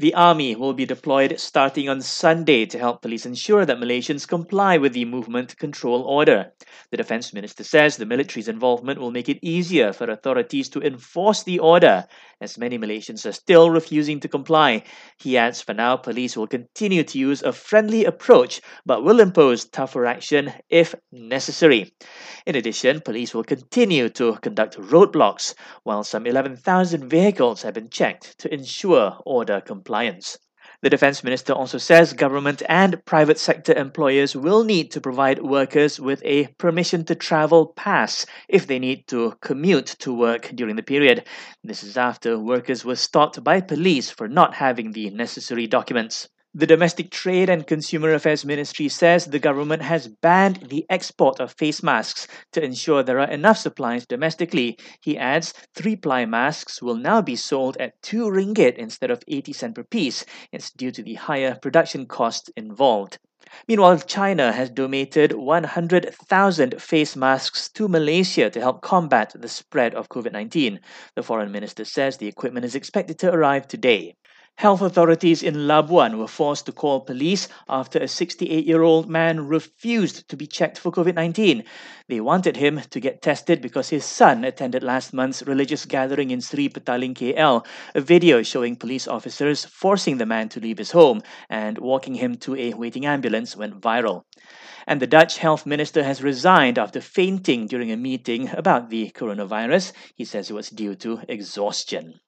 The army will be deployed starting on Sunday to help police ensure that Malaysians comply with the movement control order. The defense minister says the military's involvement will make it easier for authorities to enforce the order, as many Malaysians are still refusing to comply. He adds for now, police will continue to use a friendly approach but will impose tougher action if necessary. In addition, police will continue to conduct roadblocks, while some 11,000 vehicles have been checked to ensure order compliance. The Defence Minister also says government and private sector employers will need to provide workers with a permission to travel pass if they need to commute to work during the period. This is after workers were stopped by police for not having the necessary documents. The Domestic Trade and Consumer Affairs Ministry says the government has banned the export of face masks to ensure there are enough supplies domestically. He adds, three ply masks will now be sold at 2 ringgit instead of 80 cent per piece. It's due to the higher production costs involved. Meanwhile, China has donated 100,000 face masks to Malaysia to help combat the spread of COVID 19. The foreign minister says the equipment is expected to arrive today. Health authorities in Labuan were forced to call police after a 68 year old man refused to be checked for COVID 19. They wanted him to get tested because his son attended last month's religious gathering in Sri Petaling KL. A video showing police officers forcing the man to leave his home and walking him to a waiting ambulance went viral. And the Dutch health minister has resigned after fainting during a meeting about the coronavirus. He says it was due to exhaustion.